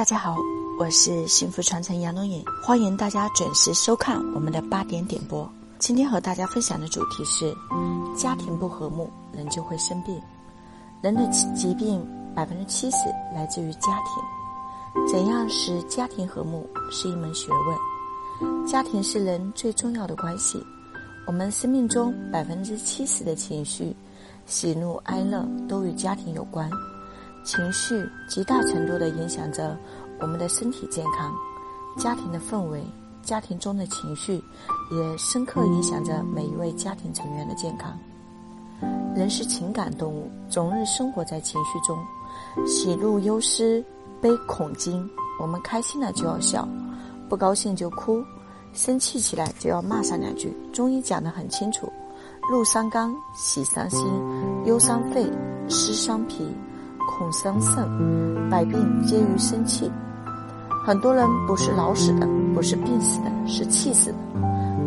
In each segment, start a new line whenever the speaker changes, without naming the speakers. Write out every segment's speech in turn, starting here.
大家好，我是幸福传承杨龙颖，欢迎大家准时收看我们的八点点播。今天和大家分享的主题是：家庭不和睦，人就会生病。人的疾病百分之七十来自于家庭。怎样使家庭和睦是一门学问。家庭是人最重要的关系。我们生命中百分之七十的情绪，喜怒哀乐都与家庭有关。情绪极大程度地影响着我们的身体健康，家庭的氛围，家庭中的情绪，也深刻影响着每一位家庭成员的健康。人是情感动物，总日生活在情绪中，喜怒忧思悲恐惊。我们开心了就要笑，不高兴就哭，生气起来就要骂上两句。中医讲得很清楚：怒伤肝，喜伤心，忧伤肺，思伤脾。恐伤肾，百病皆于生气。很多人不是老死的，不是病死的，是气死的。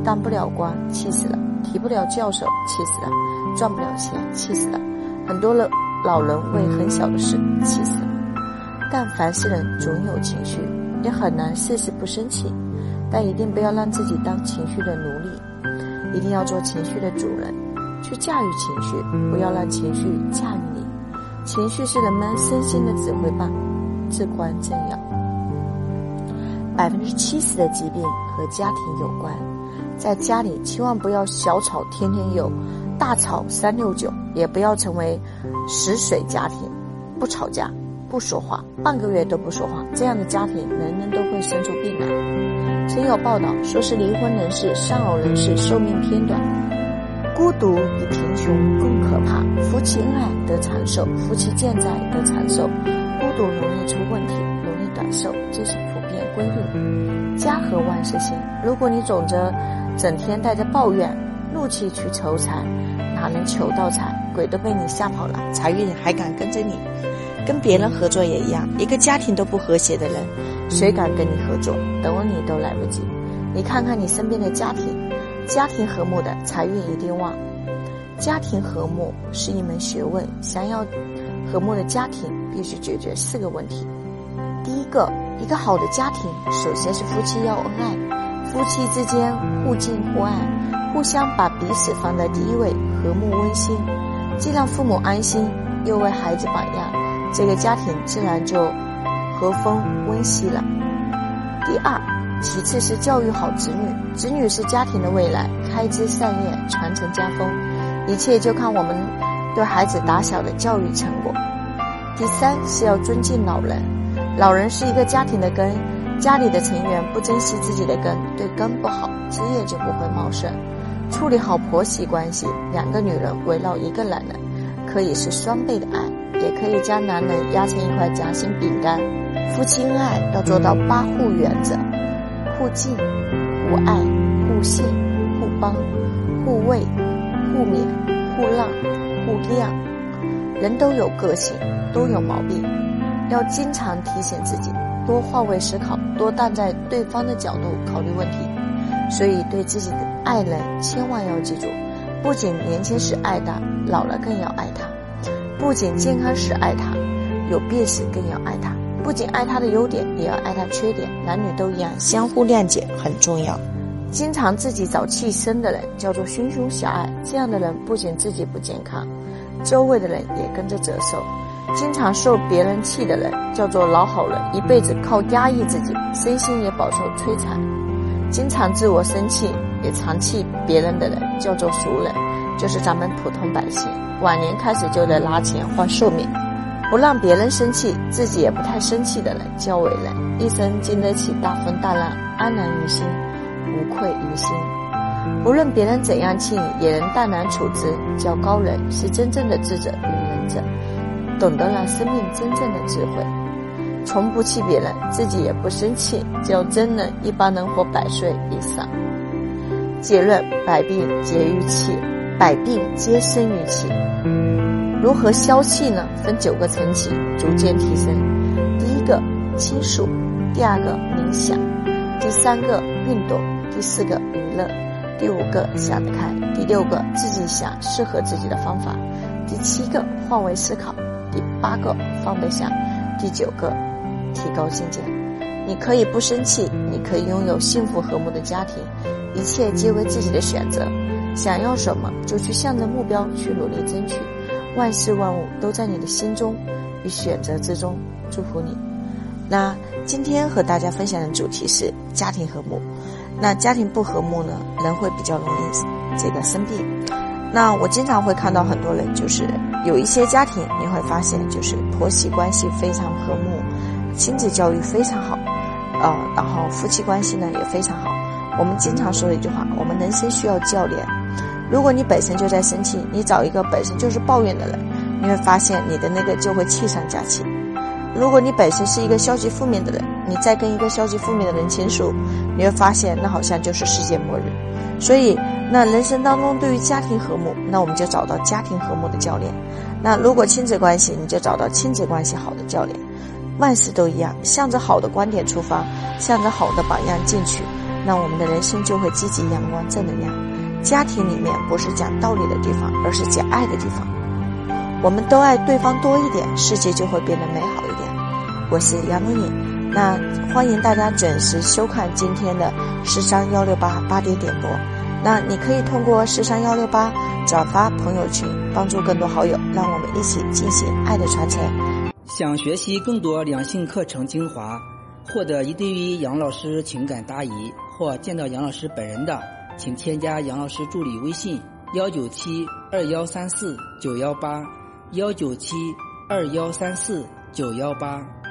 当不了官，气死了；提不了教授，气死了；赚不了钱，气死了。很多人老人为很小的事气死了。但凡是人，总有情绪，也很难事事不生气。但一定不要让自己当情绪的奴隶，一定要做情绪的主人，去驾驭情绪，不要让情绪驾驭你。情绪是人们身心的指挥棒，至关重要。百分之七十的疾病和家庭有关，在家里千万不要小吵天天有，大吵三六九，也不要成为死水家庭，不吵架不说话，半个月都不说话，这样的家庭人人都会生出病来。曾有报道说是离婚人士、丧偶人士寿命偏短。孤独比贫穷更可怕。夫妻恩爱得长寿，夫妻健在得长寿。孤独容易出问题，容易短寿，这是普遍规律。家和万事兴。如果你总着整天带着抱怨、怒气去求财，哪能求到财？鬼都被你吓跑了，财运还敢跟着你？跟别人合作也一样，一个家庭都不和谐的人，谁敢跟你合作？等你都来不及。你看看你身边的家庭。家庭和睦的财运一定旺。家庭和睦是一门学问，想要和睦的家庭，必须解决四个问题。第一个，一个好的家庭，首先是夫妻要恩爱，夫妻之间互敬互爱，互相把彼此放在第一位，和睦温馨，既让父母安心，又为孩子榜样，这个家庭自然就和风温馨了。第二。其次是教育好子女，子女是家庭的未来，开枝散叶，传承家风，一切就看我们对孩子打小的教育成果。第三是要尊敬老人，老人是一个家庭的根，家里的成员不珍惜自己的根，对根不好，枝叶就不会茂盛。处理好婆媳关系，两个女人围绕一个男人，可以是双倍的爱，也可以将男人压成一块夹心饼干。夫妻恩爱要做到八护原则。互敬、互爱、互信、互帮、互慰、互勉、互让、互谅。人都有个性，都有毛病，要经常提醒自己，多换位思考，多站在对方的角度考虑问题。所以，对自己的爱人，千万要记住：不仅年轻时爱他，老了更要爱他；不仅健康时爱他，有病时更要爱他。不仅爱他的优点，也要爱他缺点。男女都一样，相互谅解很重要。经常自己找气生的人，叫做心胸狭隘。这样的人不仅自己不健康，周围的人也跟着折寿。经常受别人气的人，叫做老好人，一辈子靠压抑自己，身心也饱受摧残。经常自我生气，也常气别人的人，叫做俗人，就是咱们普通百姓。晚年开始就得拿钱换寿命。不让别人生气，自己也不太生气的人叫伟人，一生经得起大风大浪，安然于心，无愧于心。无论别人怎样气你，也能淡然处之，叫高人，是真正的智者与仁者，懂得了生命真正的智慧，从不气别人，自己也不生气，叫真人，一般能活百岁以上。结论：百病皆于气，百病皆生于气。如何消气呢？分九个层级，逐渐提升。第一个，倾诉；第二个，冥想；第三个，运动；第四个，娱乐；第五个，想得开；第六个，自己想适合自己的方法；第七个，换位思考；第八个，放得下；第九个，提高境界。你可以不生气，你可以拥有幸福和睦的家庭，一切皆为自己的选择。想要什么就去向着目标去努力争取，万事万物都在你的心中与选择之中。祝福你。那今天和大家分享的主题是家庭和睦。那家庭不和睦呢，人会比较容易这个生病。那我经常会看到很多人，就是有一些家庭，你会发现就是婆媳关系非常和睦，亲子教育非常好，呃，然后夫妻关系呢也非常好。我们经常说的一句话，我们人生需要教练。如果你本身就在生气，你找一个本身就是抱怨的人，你会发现你的那个就会气上加气。如果你本身是一个消极负面的人，你再跟一个消极负面的人倾诉，你会发现那好像就是世界末日。所以，那人生当中对于家庭和睦，那我们就找到家庭和睦的教练。那如果亲子关系，你就找到亲子关系好的教练。万事都一样，向着好的观点出发，向着好的榜样进取，那我们的人生就会积极、阳光、正能量。家庭里面不是讲道理的地方，而是讲爱的地方。我们都爱对方多一点，世界就会变得美好一点。我是杨梦颖，那欢迎大家准时收看今天的十三幺六八八点点播。那你可以通过十三幺六八转发朋友圈，帮助更多好友，让我们一起进行爱的传承。
想学习更多两性课程精华，获得一对一杨老师情感答疑或见到杨老师本人的，请添加杨老师助理微信：幺九七二幺三四九幺八。幺九七二幺三四九幺八。